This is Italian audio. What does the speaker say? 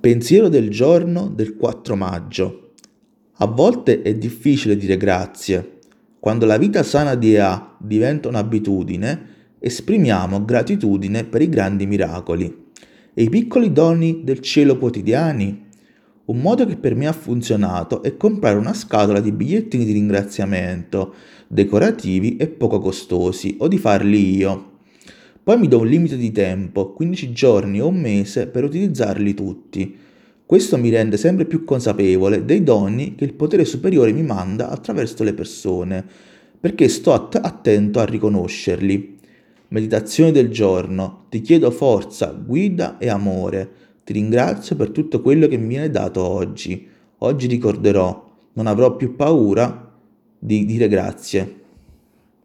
Pensiero del giorno del 4 maggio. A volte è difficile dire grazie. Quando la vita sana di EA diventa un'abitudine, esprimiamo gratitudine per i grandi miracoli e i piccoli doni del cielo quotidiani. Un modo che per me ha funzionato è comprare una scatola di bigliettini di ringraziamento, decorativi e poco costosi, o di farli io. Poi mi do un limite di tempo, 15 giorni o un mese, per utilizzarli tutti. Questo mi rende sempre più consapevole dei doni che il potere superiore mi manda attraverso le persone, perché sto att- attento a riconoscerli. Meditazione del giorno. Ti chiedo forza, guida e amore. Ti ringrazio per tutto quello che mi viene dato oggi. Oggi ricorderò, non avrò più paura di dire grazie.